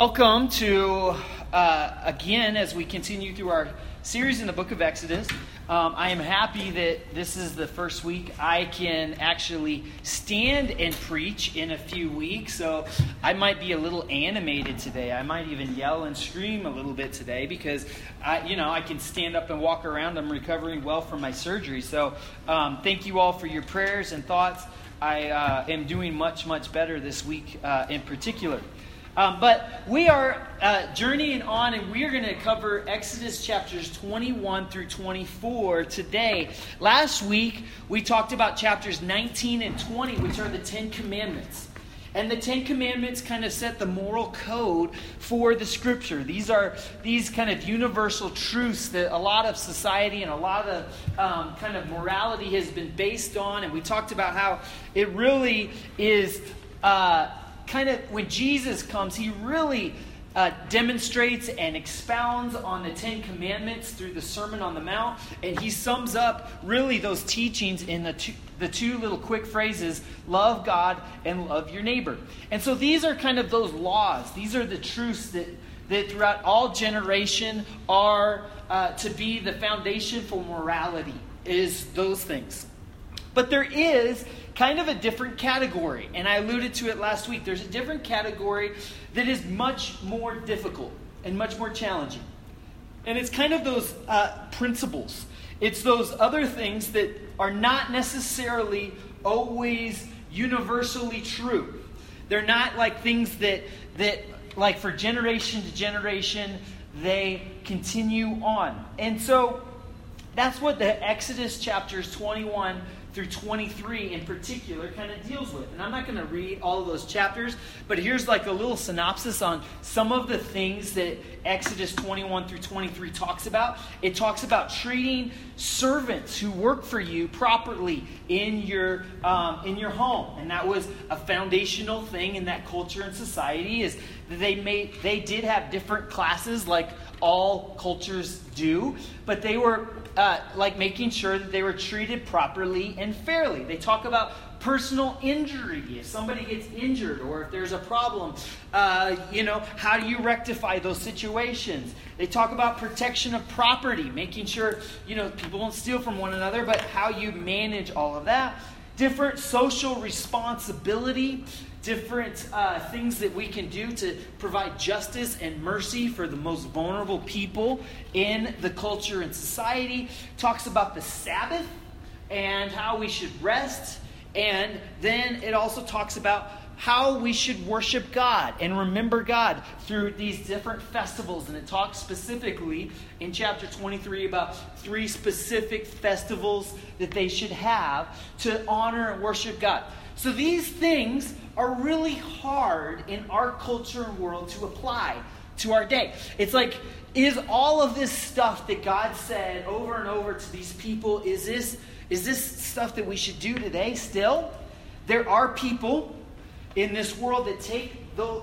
Welcome to, uh, again, as we continue through our series in the book of Exodus. Um, I am happy that this is the first week I can actually stand and preach in a few weeks. So I might be a little animated today. I might even yell and scream a little bit today because, I, you know, I can stand up and walk around. I'm recovering well from my surgery. So um, thank you all for your prayers and thoughts. I uh, am doing much, much better this week uh, in particular. Um, but we are uh, journeying on, and we are going to cover Exodus chapters 21 through 24 today. Last week, we talked about chapters 19 and 20, which are the Ten Commandments. And the Ten Commandments kind of set the moral code for the Scripture. These are these kind of universal truths that a lot of society and a lot of um, kind of morality has been based on. And we talked about how it really is. Uh, kind of, when Jesus comes, he really uh, demonstrates and expounds on the Ten Commandments through the Sermon on the Mount. And he sums up really those teachings in the two, the two little quick phrases love God and love your neighbor. And so these are kind of those laws, these are the truths that, that throughout all generation are uh, to be the foundation for morality, is those things. But there is kind of a different category, and I alluded to it last week. There's a different category that is much more difficult and much more challenging. And it's kind of those uh, principles. It's those other things that are not necessarily always universally true. They're not like things that, that like for generation to generation, they continue on. And so that's what the Exodus chapters 21 through 23 in particular kind of deals with. And I'm not going to read all of those chapters, but here's like a little synopsis on some of the things that Exodus 21 through 23 talks about. It talks about treating servants who work for you properly in your um, in your home, and that was a foundational thing in that culture and society. Is that they made they did have different classes like all cultures do, but they were uh, like making sure that they were treated properly and fairly. They talk about personal injury. If somebody gets injured or if there's a problem, uh, you know, how do you rectify those situations? They talk about protection of property, making sure, you know, people don't steal from one another, but how you manage all of that. Different social responsibility different uh, things that we can do to provide justice and mercy for the most vulnerable people in the culture and society. Talks about the Sabbath and how we should rest. And then it also talks about how we should worship God and remember God through these different festivals. And it talks specifically in chapter 23 about three specific festivals that they should have to honor and worship God. So these things are really hard in our culture and world to apply to our day. It's like, is all of this stuff that God said over and over to these people, is this, is this stuff that we should do today still? There are people in this world that take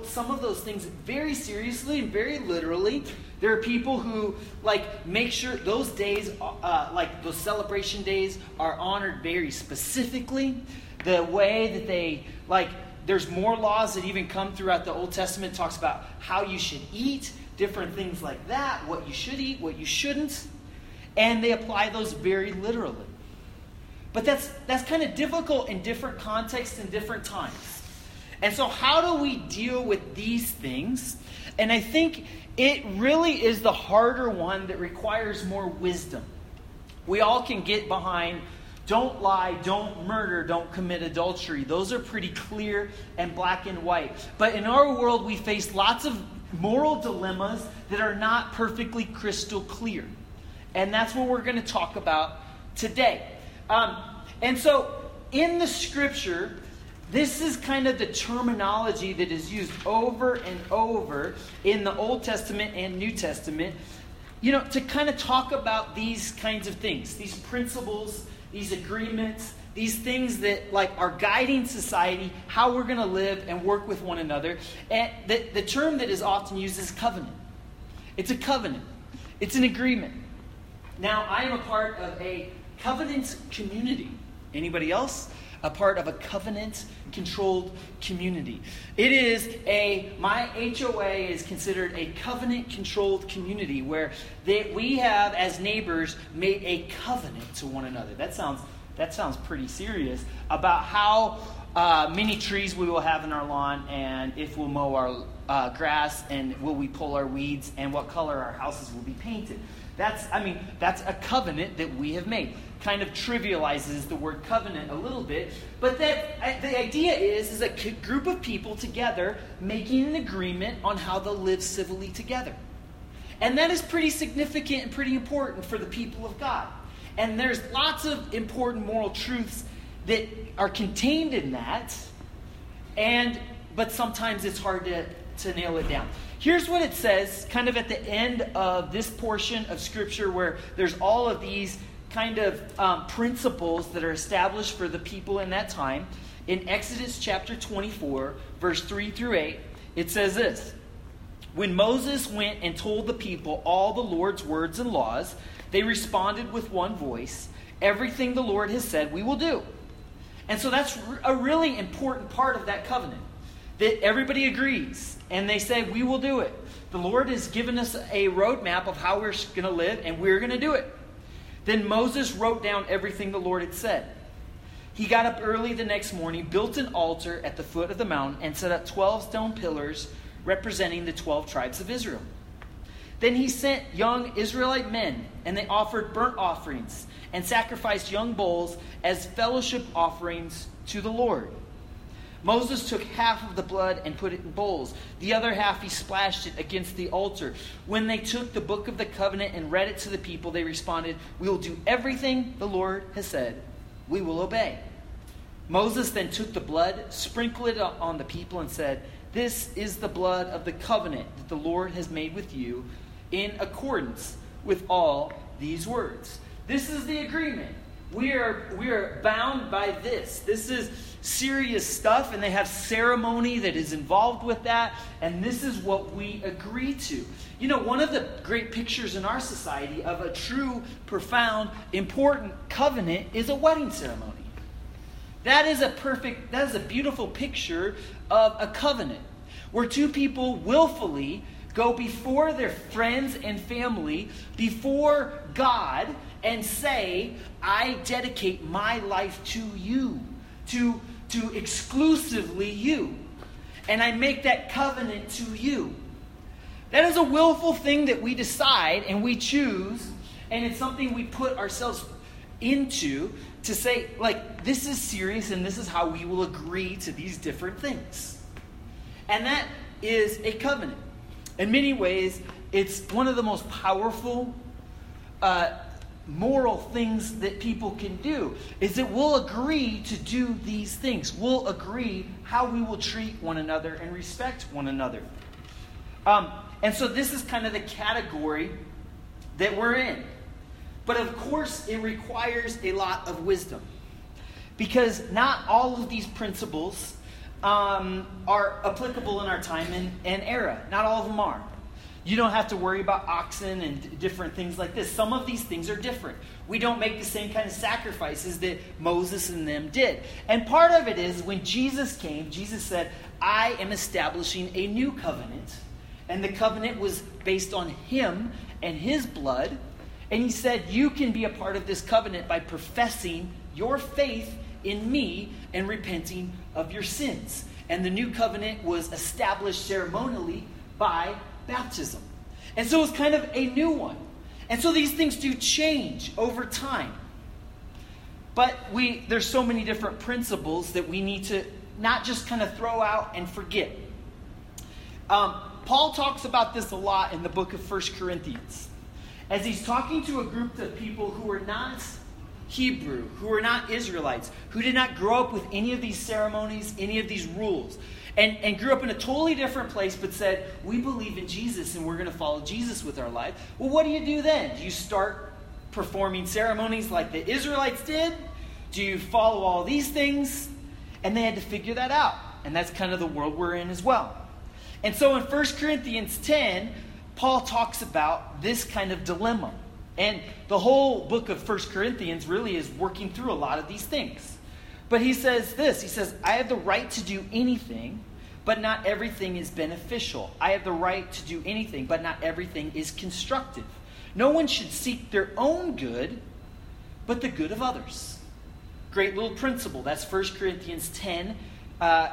some of those things very seriously and very literally. There are people who like make sure those days, uh, like those celebration days, are honored very specifically the way that they, like, there's more laws that even come throughout the Old Testament, talks about how you should eat, different things like that, what you should eat, what you shouldn't. And they apply those very literally. But that's, that's kind of difficult in different contexts and different times. And so, how do we deal with these things? And I think it really is the harder one that requires more wisdom. We all can get behind don't lie, don't murder, don't commit adultery. Those are pretty clear and black and white. But in our world, we face lots of moral dilemmas that are not perfectly crystal clear. And that's what we're going to talk about today. Um, and so, in the scripture, this is kind of the terminology that is used over and over in the Old Testament and New Testament, you know, to kind of talk about these kinds of things, these principles these agreements, these things that like are guiding society, how we're going to live and work with one another. And the, the term that is often used is covenant. It's a covenant. It's an agreement. Now, I am a part of a covenant community. Anybody else? A part of a covenant controlled community. It is a, my HOA is considered a covenant controlled community where they, we have, as neighbors, made a covenant to one another. That sounds, that sounds pretty serious about how uh, many trees we will have in our lawn and if we'll mow our uh, grass and will we pull our weeds and what color our houses will be painted. That's, I mean, that's a covenant that we have made. Kind of trivializes the word covenant a little bit, but that uh, the idea is is a group of people together making an agreement on how they'll live civilly together, and that is pretty significant and pretty important for the people of God. And there's lots of important moral truths that are contained in that, and but sometimes it's hard to, to nail it down. Here's what it says, kind of at the end of this portion of Scripture, where there's all of these kind of um, principles that are established for the people in that time. In Exodus chapter 24, verse 3 through 8, it says this When Moses went and told the people all the Lord's words and laws, they responded with one voice Everything the Lord has said, we will do. And so that's a really important part of that covenant that everybody agrees and they say, We will do it. The Lord has given us a roadmap of how we're going to live, and we're going to do it. Then Moses wrote down everything the Lord had said. He got up early the next morning, built an altar at the foot of the mountain, and set up 12 stone pillars representing the 12 tribes of Israel. Then he sent young Israelite men, and they offered burnt offerings and sacrificed young bulls as fellowship offerings to the Lord. Moses took half of the blood and put it in bowls. The other half he splashed it against the altar. When they took the book of the covenant and read it to the people, they responded, We will do everything the Lord has said. We will obey. Moses then took the blood, sprinkled it on the people, and said, This is the blood of the covenant that the Lord has made with you in accordance with all these words. This is the agreement. We are, we are bound by this. This is serious stuff, and they have ceremony that is involved with that, and this is what we agree to. You know, one of the great pictures in our society of a true, profound, important covenant is a wedding ceremony. That is a perfect, that is a beautiful picture of a covenant where two people willfully go before their friends and family, before God, and say, I dedicate my life to you, to to exclusively you. And I make that covenant to you. That is a willful thing that we decide and we choose, and it's something we put ourselves into to say, like, this is serious and this is how we will agree to these different things. And that is a covenant. In many ways, it's one of the most powerful uh, moral things that people can do is that we'll agree to do these things. We'll agree how we will treat one another and respect one another. Um, and so this is kind of the category that we're in. But of course, it requires a lot of wisdom because not all of these principles um, are applicable in our time and, and era. Not all of them are. You don't have to worry about oxen and different things like this. Some of these things are different. We don't make the same kind of sacrifices that Moses and them did. And part of it is when Jesus came, Jesus said, I am establishing a new covenant. And the covenant was based on him and his blood. And he said, You can be a part of this covenant by professing your faith in me and repenting of your sins. And the new covenant was established ceremonially by baptism. And so it's kind of a new one. And so these things do change over time. But we there's so many different principles that we need to not just kind of throw out and forget. Um, Paul talks about this a lot in the book of First Corinthians. As he's talking to a group of people who are not Hebrew, who are not Israelites, who did not grow up with any of these ceremonies, any of these rules and, and grew up in a totally different place but said, We believe in Jesus and we're going to follow Jesus with our life. Well, what do you do then? Do you start performing ceremonies like the Israelites did? Do you follow all these things? And they had to figure that out. And that's kind of the world we're in as well. And so in 1 Corinthians 10, Paul talks about this kind of dilemma. And the whole book of 1 Corinthians really is working through a lot of these things. But he says this He says, I have the right to do anything, but not everything is beneficial. I have the right to do anything, but not everything is constructive. No one should seek their own good, but the good of others. Great little principle. That's 1 Corinthians 10. Uh,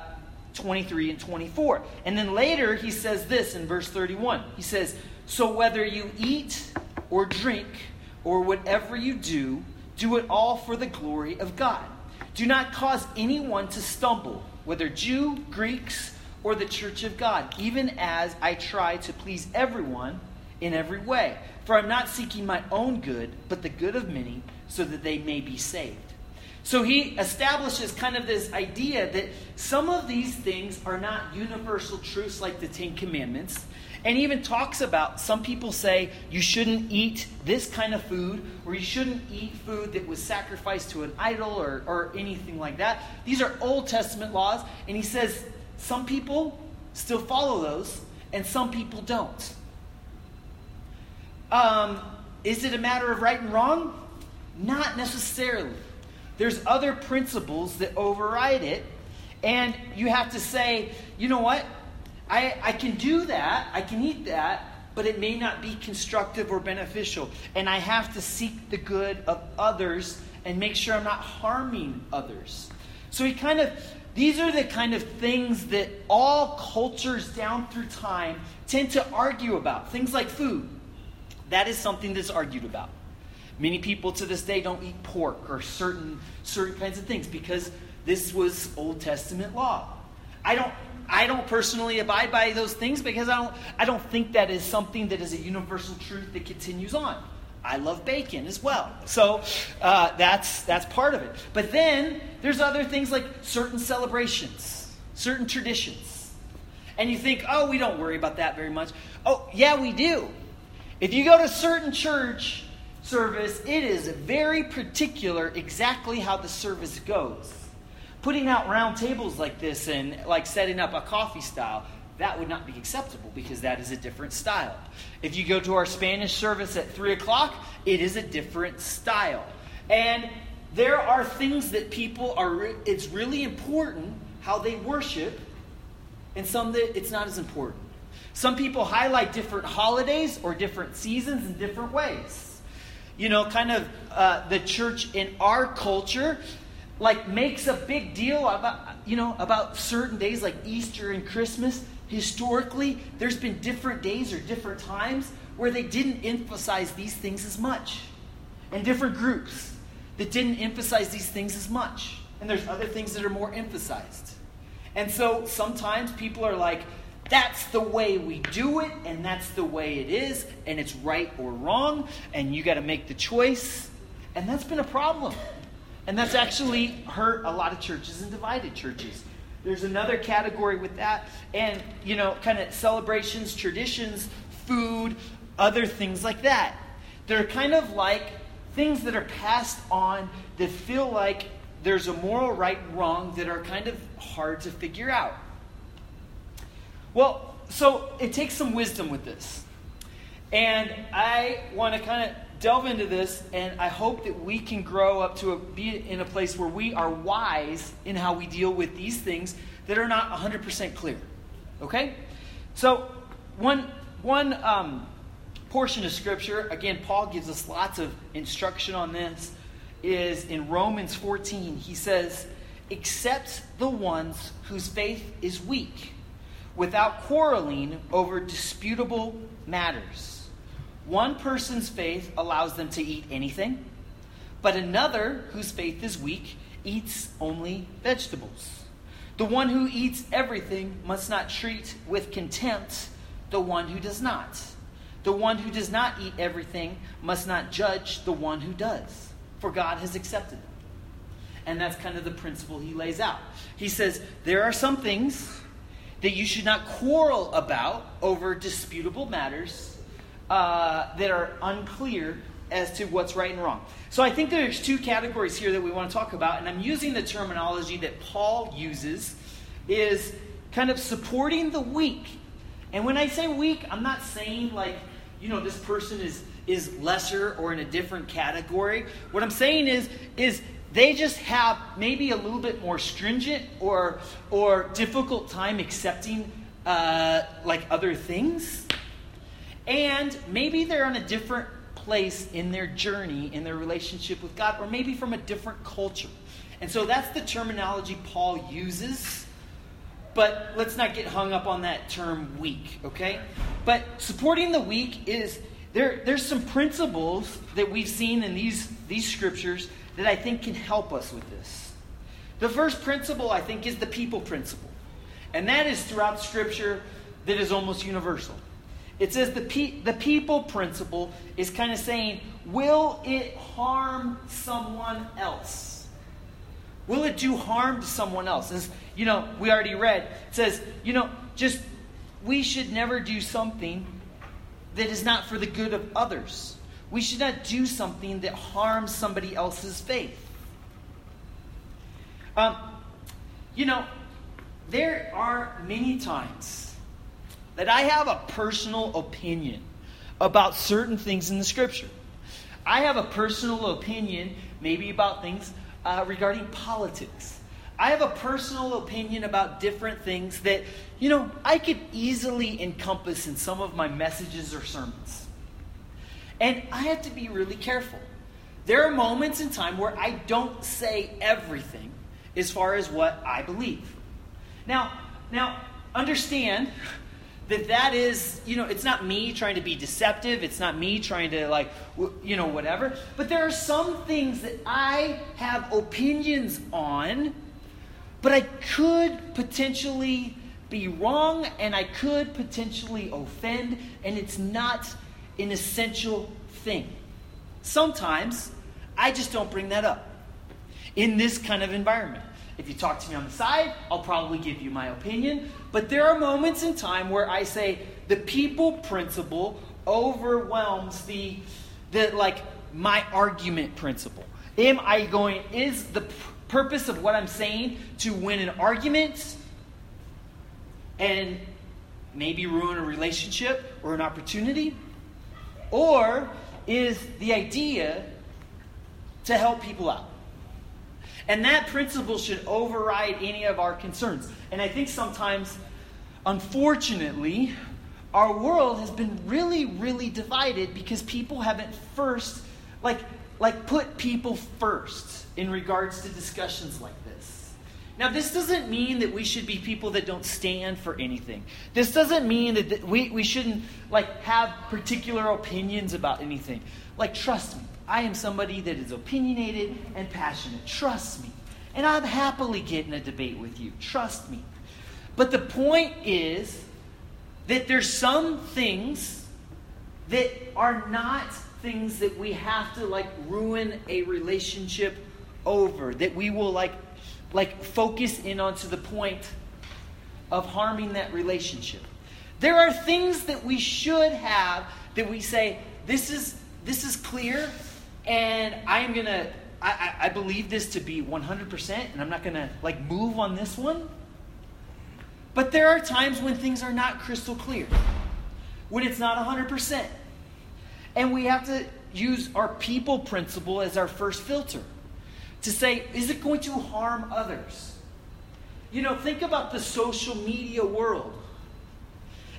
23 and 24. And then later he says this in verse 31. He says, So whether you eat or drink or whatever you do, do it all for the glory of God. Do not cause anyone to stumble, whether Jew, Greeks, or the church of God, even as I try to please everyone in every way. For I'm not seeking my own good, but the good of many, so that they may be saved. So he establishes kind of this idea that some of these things are not universal truths like the Ten Commandments. And even talks about some people say you shouldn't eat this kind of food, or you shouldn't eat food that was sacrificed to an idol, or, or anything like that. These are Old Testament laws. And he says some people still follow those, and some people don't. Um, is it a matter of right and wrong? Not necessarily. There's other principles that override it, and you have to say, you know what? I, I can do that, I can eat that, but it may not be constructive or beneficial. And I have to seek the good of others and make sure I'm not harming others. So he kind of, these are the kind of things that all cultures down through time tend to argue about. Things like food. That is something that's argued about. Many people to this day don't eat pork or certain certain kinds of things because this was Old Testament law. I don't I don't personally abide by those things because I don't I don't think that is something that is a universal truth that continues on. I love bacon as well, so uh, that's that's part of it. But then there's other things like certain celebrations, certain traditions, and you think, oh, we don't worry about that very much. Oh, yeah, we do. If you go to a certain church service, it is very particular exactly how the service goes. Putting out round tables like this and like setting up a coffee style, that would not be acceptable because that is a different style. If you go to our Spanish service at 3 o'clock, it is a different style. And there are things that people are, it's really important how they worship, and some that it's not as important. Some people highlight different holidays or different seasons in different ways you know, kind of uh, the church in our culture, like makes a big deal about, you know, about certain days like Easter and Christmas. Historically, there's been different days or different times where they didn't emphasize these things as much. And different groups that didn't emphasize these things as much. And there's other things that are more emphasized. And so sometimes people are like, that's the way we do it, and that's the way it is, and it's right or wrong, and you got to make the choice. And that's been a problem. And that's actually hurt a lot of churches and divided churches. There's another category with that, and, you know, kind of celebrations, traditions, food, other things like that. They're kind of like things that are passed on that feel like there's a moral right and wrong that are kind of hard to figure out. Well, so it takes some wisdom with this. And I want to kind of delve into this, and I hope that we can grow up to a, be in a place where we are wise in how we deal with these things that are not 100% clear. Okay? So, one, one um, portion of Scripture, again, Paul gives us lots of instruction on this, is in Romans 14. He says, Accept the ones whose faith is weak without quarreling over disputable matters. One person's faith allows them to eat anything, but another, whose faith is weak, eats only vegetables. The one who eats everything must not treat with contempt the one who does not. The one who does not eat everything must not judge the one who does, for God has accepted them. And that's kind of the principle he lays out. He says, There are some things that you should not quarrel about over disputable matters uh, that are unclear as to what's right and wrong. So I think there's two categories here that we want to talk about, and I'm using the terminology that Paul uses is kind of supporting the weak. And when I say weak, I'm not saying like, you know, this person is is lesser or in a different category. What I'm saying is is they just have maybe a little bit more stringent or, or difficult time accepting uh, like other things. And maybe they're on a different place in their journey, in their relationship with God, or maybe from a different culture. And so that's the terminology Paul uses. But let's not get hung up on that term weak, okay? But supporting the weak is there, there's some principles that we've seen in these, these scriptures that I think can help us with this. The first principle, I think, is the people principle. And that is throughout Scripture that is almost universal. It says the, pe- the people principle is kind of saying, will it harm someone else? Will it do harm to someone else? As you know, we already read, it says, you know, just we should never do something that is not for the good of others. We should not do something that harms somebody else's faith. Um, you know, there are many times that I have a personal opinion about certain things in the scripture. I have a personal opinion, maybe about things uh, regarding politics. I have a personal opinion about different things that, you know, I could easily encompass in some of my messages or sermons. And I have to be really careful. There are moments in time where I don't say everything as far as what I believe. Now, now understand that that is, you know, it's not me trying to be deceptive. It's not me trying to like, you know, whatever. But there are some things that I have opinions on, but I could potentially be wrong and I could potentially offend, and it's not an essential thing. Sometimes I just don't bring that up in this kind of environment. If you talk to me on the side, I'll probably give you my opinion. But there are moments in time where I say the people principle overwhelms the, the like my argument principle. Am I going, is the purpose of what I'm saying to win an argument and maybe ruin a relationship or an opportunity? Or is the idea to help people out? And that principle should override any of our concerns. And I think sometimes, unfortunately, our world has been really, really divided because people haven't first, like, like put people first in regards to discussions like this. now, this doesn't mean that we should be people that don't stand for anything. This doesn't mean that we, we shouldn't like have particular opinions about anything. Like, trust me, I am somebody that is opinionated and passionate. Trust me. And I'm happily getting a debate with you. Trust me. But the point is that there's some things that are not things that we have to like ruin a relationship over, that we will like like focus in on to the point of harming that relationship. There are things that we should have that we say, this is this is clear, and I am gonna I, I, I believe this to be 100%, and I'm not gonna like move on this one. But there are times when things are not crystal clear, when it's not 100%. And we have to use our people principle as our first filter to say, is it going to harm others? You know, think about the social media world.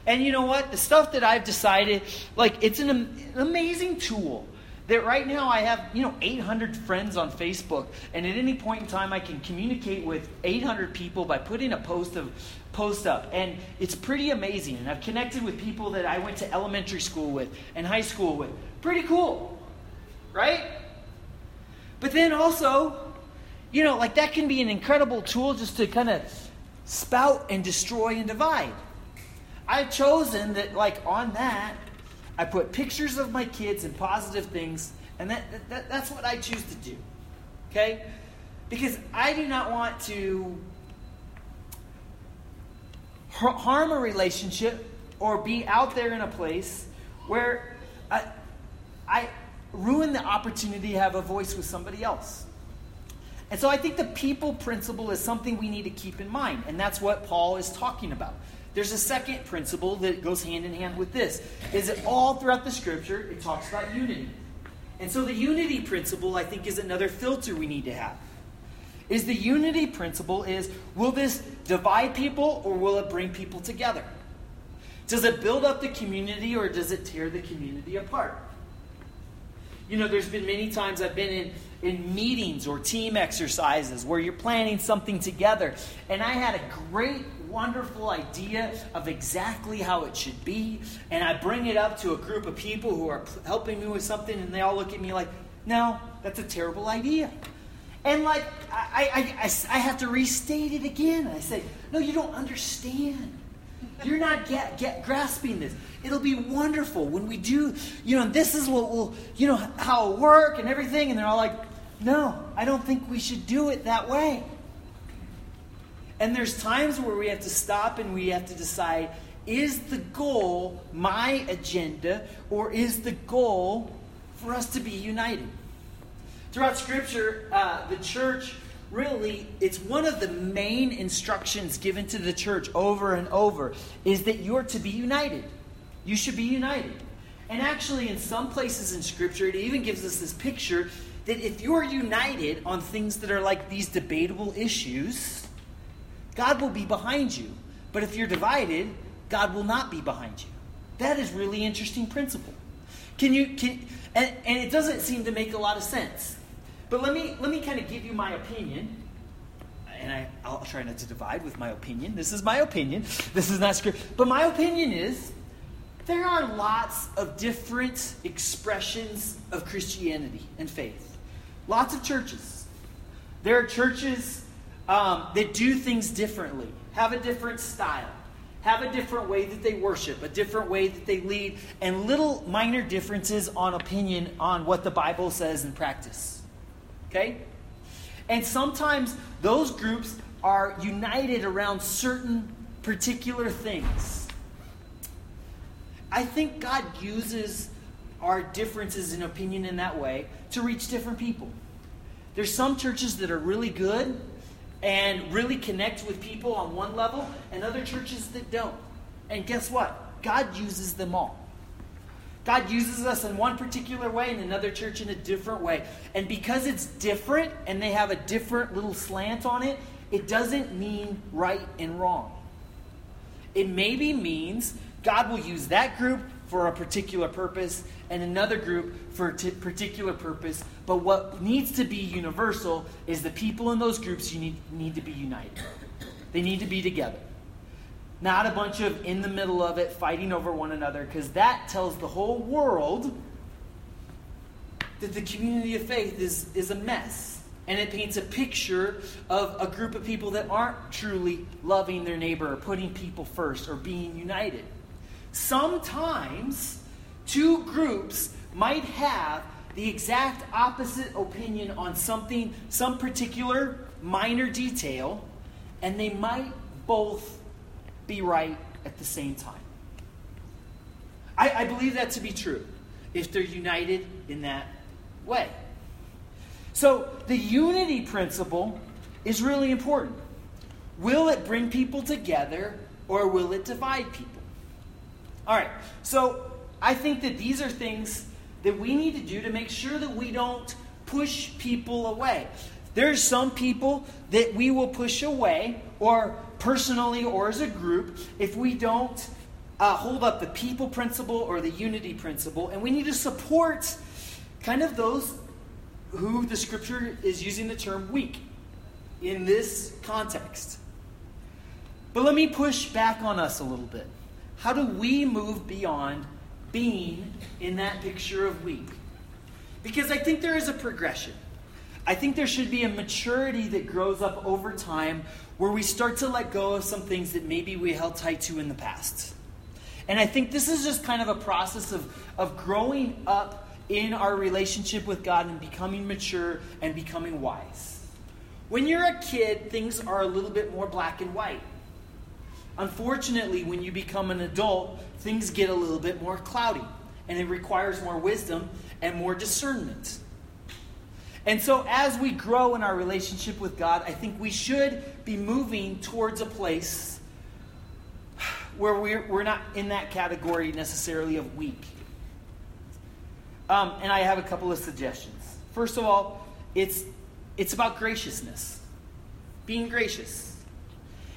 And you know what? The stuff that I've decided, like, it's an, an amazing tool that right now I have, you know, 800 friends on Facebook, and at any point in time I can communicate with 800 people by putting a post of post up, and it's pretty amazing. And I've connected with people that I went to elementary school with and high school with. Pretty cool, right? But then also, you know, like that can be an incredible tool just to kind of spout and destroy and divide. I've chosen that, like, on that, I put pictures of my kids and positive things, and that, that, that's what I choose to do. Okay? Because I do not want to harm a relationship or be out there in a place where I, I, ruin the opportunity to have a voice with somebody else. And so I think the people principle is something we need to keep in mind, and that's what Paul is talking about. There's a second principle that goes hand in hand with this. Is that all throughout the scripture it talks about unity. And so the unity principle, I think, is another filter we need to have. Is the unity principle is will this divide people or will it bring people together? Does it build up the community or does it tear the community apart? You know, there's been many times I've been in, in meetings or team exercises where you're planning something together, and I had a great, wonderful idea of exactly how it should be, and I bring it up to a group of people who are helping me with something, and they all look at me like, no, that's a terrible idea. And like, I, I, I, I have to restate it again. I say, no, you don't understand. You're not get, get grasping this. It'll be wonderful when we do, you know, this is what will, you know, how it'll work and everything. And they're all like, no, I don't think we should do it that way. And there's times where we have to stop and we have to decide is the goal my agenda or is the goal for us to be united? Throughout Scripture, uh, the church really, it's one of the main instructions given to the church over and over is that you're to be united. You should be united. And actually, in some places in Scripture, it even gives us this picture that if you're united on things that are like these debatable issues, God will be behind you. But if you're divided, God will not be behind you. That is really interesting principle. Can you can and, and it doesn't seem to make a lot of sense. But let me let me kind of give you my opinion. And I, I'll try not to divide with my opinion. This is my opinion. This is not script. But my opinion is there are lots of different expressions of Christianity and faith. Lots of churches. There are churches um, that do things differently, have a different style, have a different way that they worship, a different way that they lead, and little minor differences on opinion on what the Bible says and practice. Okay? And sometimes those groups are united around certain particular things. I think God uses our differences in opinion in that way to reach different people. There's some churches that are really good and really connect with people on one level, and other churches that don't. And guess what? God uses them all. God uses us in one particular way and another church in a different way. And because it's different and they have a different little slant on it, it doesn't mean right and wrong. It maybe means God will use that group for a particular purpose and another group for a t- particular purpose. But what needs to be universal is the people in those groups you need, need to be united. They need to be together. Not a bunch of in the middle of it fighting over one another, because that tells the whole world that the community of faith is, is a mess. And it paints a picture of a group of people that aren't truly loving their neighbor or putting people first or being united. Sometimes two groups might have the exact opposite opinion on something, some particular minor detail, and they might both be right at the same time. I, I believe that to be true if they're united in that way. So the unity principle is really important. Will it bring people together or will it divide people? All right, so I think that these are things that we need to do to make sure that we don't push people away. There's some people that we will push away, or personally or as a group, if we don't uh, hold up the people principle or the unity principle. And we need to support kind of those who the scripture is using the term weak in this context. But let me push back on us a little bit. How do we move beyond being in that picture of weak? Because I think there is a progression. I think there should be a maturity that grows up over time where we start to let go of some things that maybe we held tight to in the past. And I think this is just kind of a process of, of growing up in our relationship with God and becoming mature and becoming wise. When you're a kid, things are a little bit more black and white. Unfortunately, when you become an adult, things get a little bit more cloudy, and it requires more wisdom and more discernment. And so, as we grow in our relationship with God, I think we should be moving towards a place where we're, we're not in that category necessarily of weak. Um, and I have a couple of suggestions. First of all, it's, it's about graciousness, being gracious.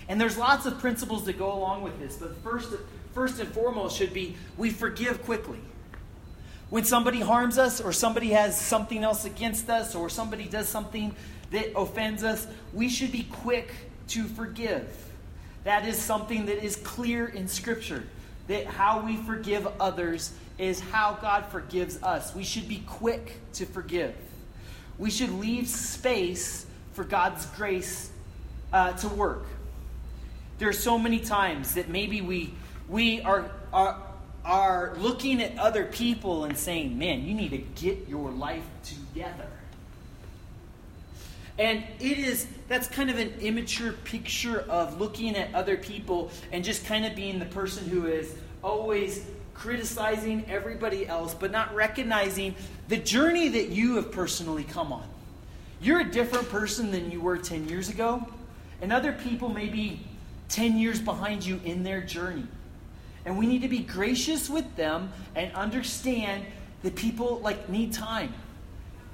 And there's lots of principles that go along with this, but first, first and foremost should be we forgive quickly. When somebody harms us, or somebody has something else against us, or somebody does something that offends us, we should be quick to forgive. That is something that is clear in Scripture. That how we forgive others is how God forgives us. We should be quick to forgive. We should leave space for God's grace uh, to work. There are so many times that maybe we, we are, are, are looking at other people and saying, man, you need to get your life together. And it is, that's kind of an immature picture of looking at other people and just kind of being the person who is always criticizing everybody else, but not recognizing the journey that you have personally come on. You're a different person than you were 10 years ago, and other people may be 10 years behind you in their journey. And we need to be gracious with them and understand that people like need time.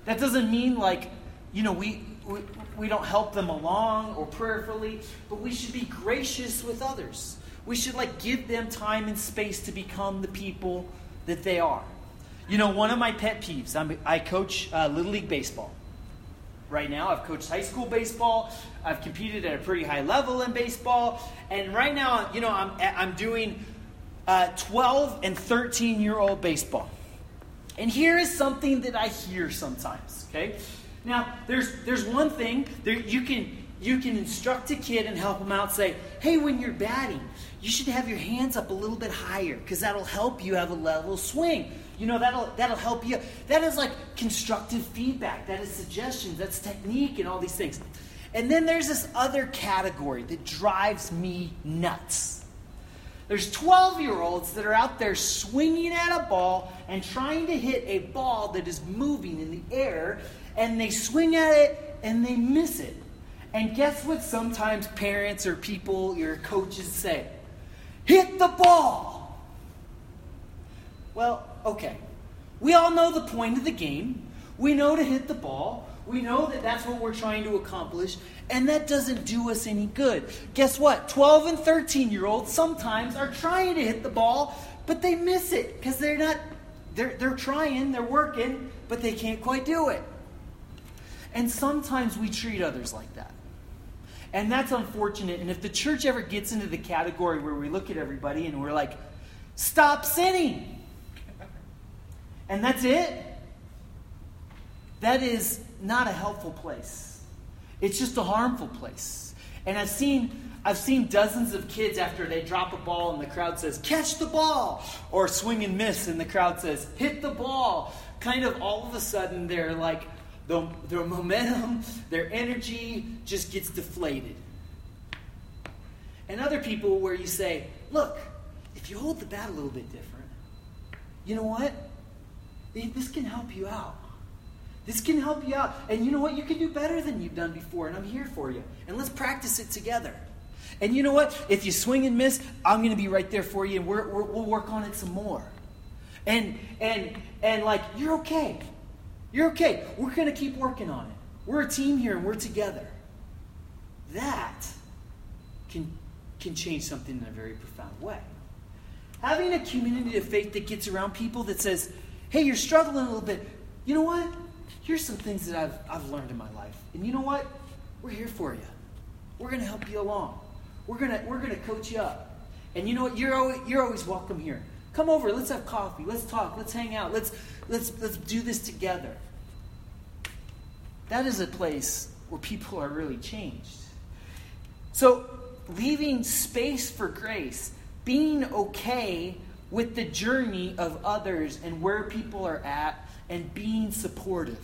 That doesn't mean like, you know, we we, we don't help them along or prayerfully, but we should be gracious with others. We should like give them time and space to become the people that they are. You know, one of my pet peeves, I'm, i coach uh, Little League Baseball. Right now, I've coached high school baseball. I've competed at a pretty high level in baseball. And right now, you know, I'm, I'm doing uh, 12 and 13 year old baseball. And here is something that I hear sometimes, okay? Now, there's, there's one thing there, you, can, you can instruct a kid and help them out. Say, hey, when you're batting, you should have your hands up a little bit higher because that'll help you have a level swing. You know, that'll, that'll help you. That is like constructive feedback. That is suggestions. That's technique and all these things. And then there's this other category that drives me nuts. There's 12 year olds that are out there swinging at a ball and trying to hit a ball that is moving in the air and they swing at it and they miss it. And guess what sometimes parents or people, your coaches say? Hit the ball. Well, okay. We all know the point of the game. We know to hit the ball. We know that that's what we're trying to accomplish, and that doesn't do us any good. Guess what? 12 and 13 year olds sometimes are trying to hit the ball, but they miss it because they're not, they're, they're trying, they're working, but they can't quite do it. And sometimes we treat others like that. And that's unfortunate. And if the church ever gets into the category where we look at everybody and we're like, stop sinning, and that's it, that is not a helpful place. It's just a harmful place. And I've seen I've seen dozens of kids after they drop a ball and the crowd says, catch the ball, or swing and miss, and the crowd says, hit the ball. Kind of all of a sudden they're like the, their momentum, their energy just gets deflated. And other people where you say, look, if you hold the bat a little bit different, you know what? This can help you out. This can help you out. And you know what? You can do better than you've done before, and I'm here for you. And let's practice it together. And you know what? If you swing and miss, I'm going to be right there for you, and we will work on it some more. And and and like you're okay. You're okay. We're going to keep working on it. We're a team here and we're together. That can, can change something in a very profound way. Having a community of faith that gets around people that says, hey, you're struggling a little bit. You know what? Here's some things that I've, I've learned in my life. And you know what? We're here for you. We're going to help you along. We're going to we're to coach you up. And you know what? You're always, you're always welcome here. Come over. Let's have coffee. Let's talk. Let's hang out. Let's let's let's do this together. That is a place where people are really changed. So, leaving space for grace, being okay with the journey of others and where people are at, and being supportive.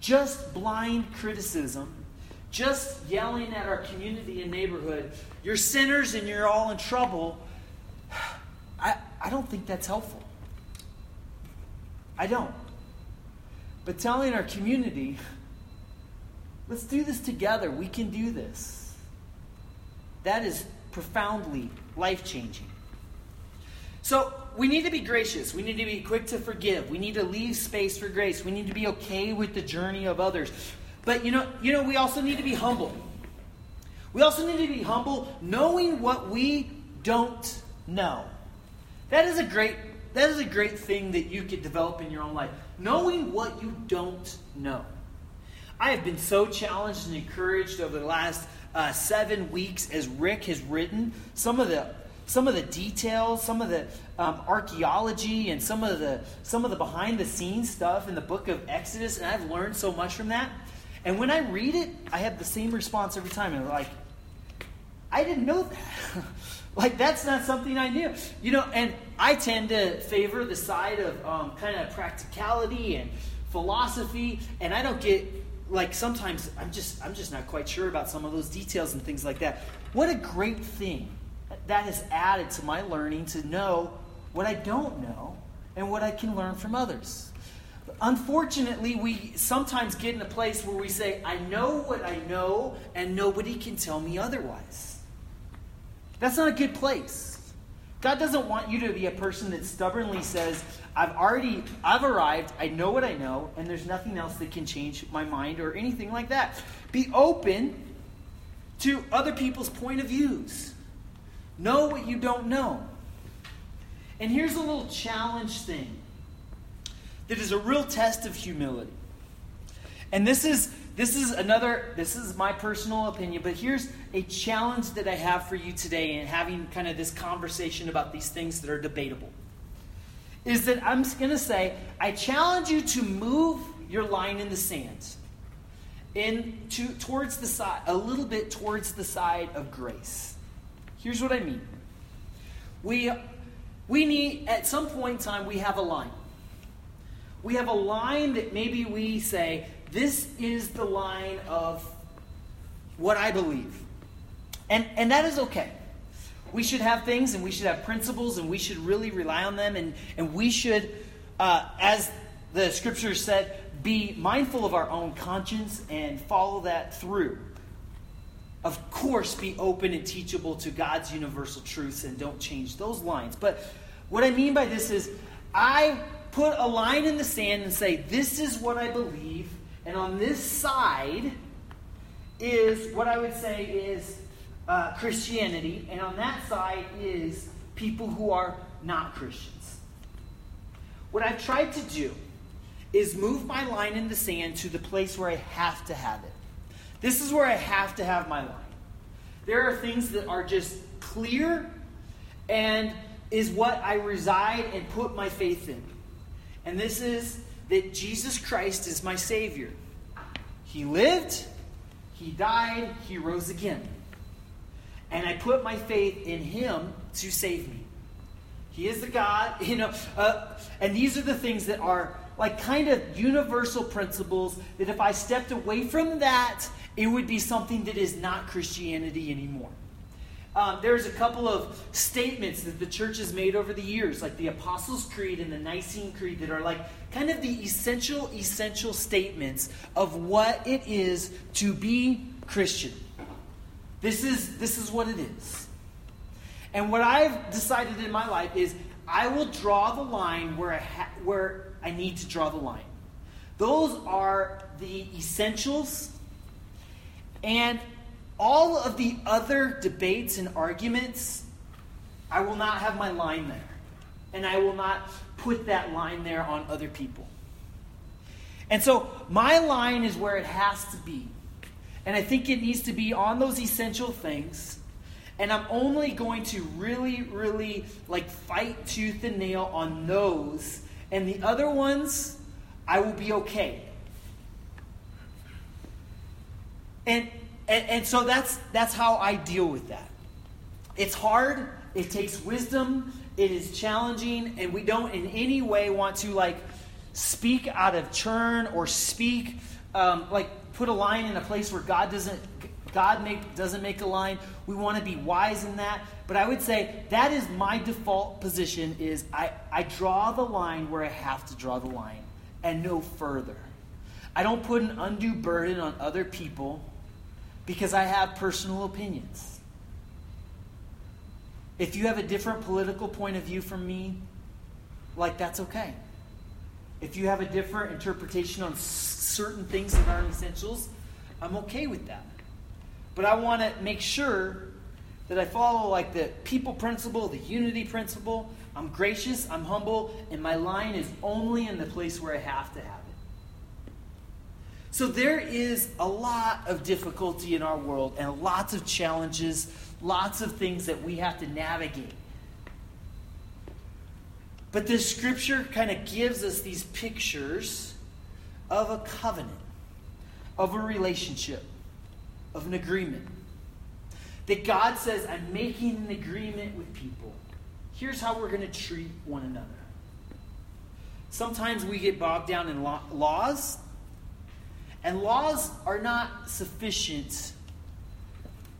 Just blind criticism, just yelling at our community and neighborhood, you're sinners and you're all in trouble, I, I don't think that's helpful. I don't. But telling our community, let's do this together. We can do this. That is profoundly life changing. So, we need to be gracious. We need to be quick to forgive. We need to leave space for grace. We need to be okay with the journey of others. But you know, you know, we also need to be humble. We also need to be humble, knowing what we don't know. That is a great that is a great thing that you could develop in your own life. Knowing what you don't know. I have been so challenged and encouraged over the last uh, seven weeks as Rick has written some of the some of the details, some of the um, archaeology, and some of the some of the behind the scenes stuff in the book of Exodus, and I've learned so much from that. And when I read it, I have the same response every time, and like, I didn't know that. like that's not something I knew, you know. And I tend to favor the side of um, kind of practicality and philosophy, and I don't get like sometimes I'm just I'm just not quite sure about some of those details and things like that. What a great thing that has added to my learning to know what I don't know and what I can learn from others. Unfortunately, we sometimes get in a place where we say, I know what I know, and nobody can tell me otherwise. That's not a good place. God doesn't want you to be a person that stubbornly says, I've already, I've arrived, I know what I know, and there's nothing else that can change my mind or anything like that. Be open to other people's point of views. Know what you don't know. And here's a little challenge thing that is a real test of humility. And this is this is another this is my personal opinion, but here's a challenge that I have for you today in having kind of this conversation about these things that are debatable. Is that I'm going to say I challenge you to move your line in the sand in to, towards the side a little bit towards the side of grace. Here's what I mean. We, we need, at some point in time, we have a line. We have a line that maybe we say, this is the line of what I believe. And, and that is okay. We should have things and we should have principles and we should really rely on them and, and we should, uh, as the scripture said, be mindful of our own conscience and follow that through of course, be open and teachable to God's universal truths and don't change those lines. But what I mean by this is, I put a line in the sand and say, This is what I believe, and on this side is what I would say is uh, Christianity, and on that side is people who are not Christians. What I've tried to do is move my line in the sand to the place where I have to have it. This is where I have to have my line. There are things that are just clear and is what I reside and put my faith in. And this is that Jesus Christ is my Savior. He lived, He died, He rose again. And I put my faith in Him to save me. He is the God, you know, uh, and these are the things that are like kind of universal principles that if I stepped away from that it would be something that is not Christianity anymore. Um, there's a couple of statements that the church has made over the years, like the Apostles' Creed and the Nicene Creed, that are like kind of the essential, essential statements of what it is to be Christian. This is, this is what it is. And what I've decided in my life is I will draw the line where I, ha- where I need to draw the line. Those are the essentials and all of the other debates and arguments, I will not have my line there. And I will not put that line there on other people. And so my line is where it has to be. And I think it needs to be on those essential things. And I'm only going to really, really like fight tooth and nail on those. And the other ones, I will be okay. And, and, and so that's, that's how I deal with that. It's hard, it takes wisdom, it is challenging, and we don't in any way want to like speak out of turn or speak um, like put a line in a place where God doesn't God make, doesn't make a line. We want to be wise in that. But I would say that is my default position is I, I draw the line where I have to draw the line and no further. I don't put an undue burden on other people because I have personal opinions. If you have a different political point of view from me, like that's okay. If you have a different interpretation on certain things that aren't essentials, I'm okay with that. But I want to make sure that I follow like the people principle, the unity principle. I'm gracious, I'm humble, and my line is only in the place where I have to have it. So there is a lot of difficulty in our world and lots of challenges, lots of things that we have to navigate. But this scripture kind of gives us these pictures of a covenant, of a relationship, of an agreement. That God says, I'm making an agreement with people. Here's how we're going to treat one another. Sometimes we get bogged down in laws, and laws are not sufficient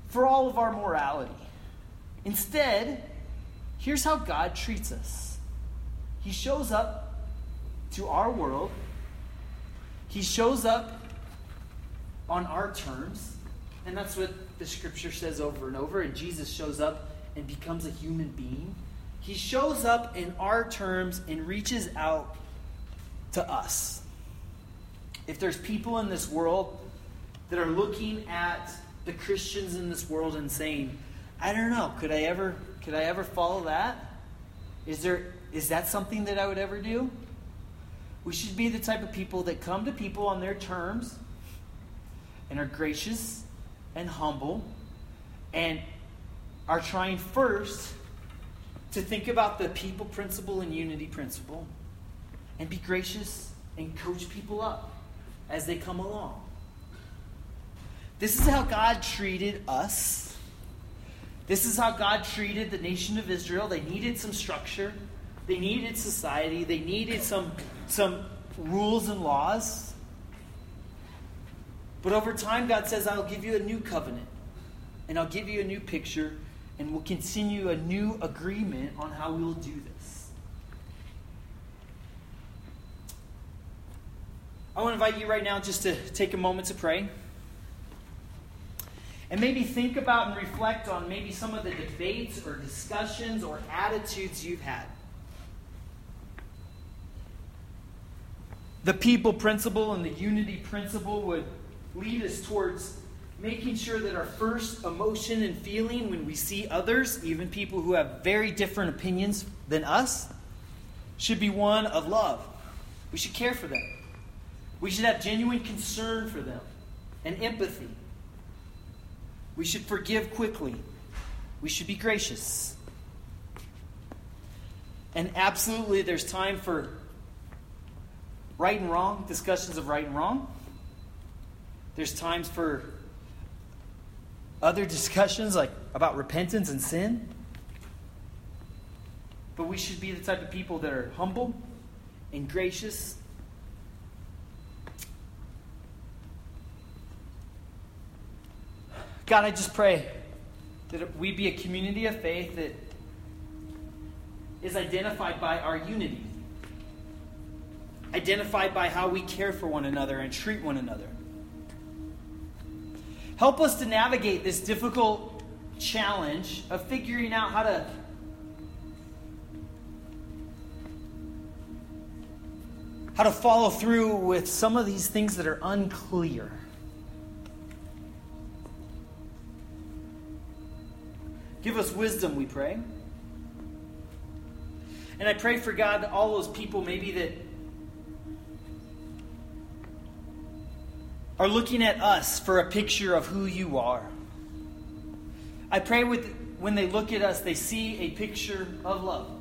for all of our morality. Instead, here's how God treats us he shows up to our world, He shows up on our terms, and that's what the scripture says over and over. And Jesus shows up and becomes a human being. He shows up in our terms and reaches out to us. If there's people in this world that are looking at the Christians in this world and saying, I don't know, could I ever could I ever follow that? Is there is that something that I would ever do? We should be the type of people that come to people on their terms and are gracious and humble and are trying first to think about the people principle and unity principle and be gracious and coach people up as they come along. This is how God treated us. This is how God treated the nation of Israel. They needed some structure. They needed society. They needed some, some rules and laws. But over time, God says, I'll give you a new covenant, and I'll give you a new picture, and we'll continue a new agreement on how we will do this. I want to invite you right now just to take a moment to pray. And maybe think about and reflect on maybe some of the debates or discussions or attitudes you've had. The people principle and the unity principle would lead us towards making sure that our first emotion and feeling when we see others, even people who have very different opinions than us, should be one of love. We should care for them. We should have genuine concern for them and empathy. We should forgive quickly. We should be gracious. And absolutely, there's time for right and wrong, discussions of right and wrong. There's times for other discussions like about repentance and sin. But we should be the type of people that are humble and gracious. God, I just pray that we be a community of faith that is identified by our unity identified by how we care for one another and treat one another. Help us to navigate this difficult challenge of figuring out how to how to follow through with some of these things that are unclear. Give us wisdom, we pray. And I pray for God that all those people maybe that are looking at us for a picture of who you are. I pray with when they look at us, they see a picture of love.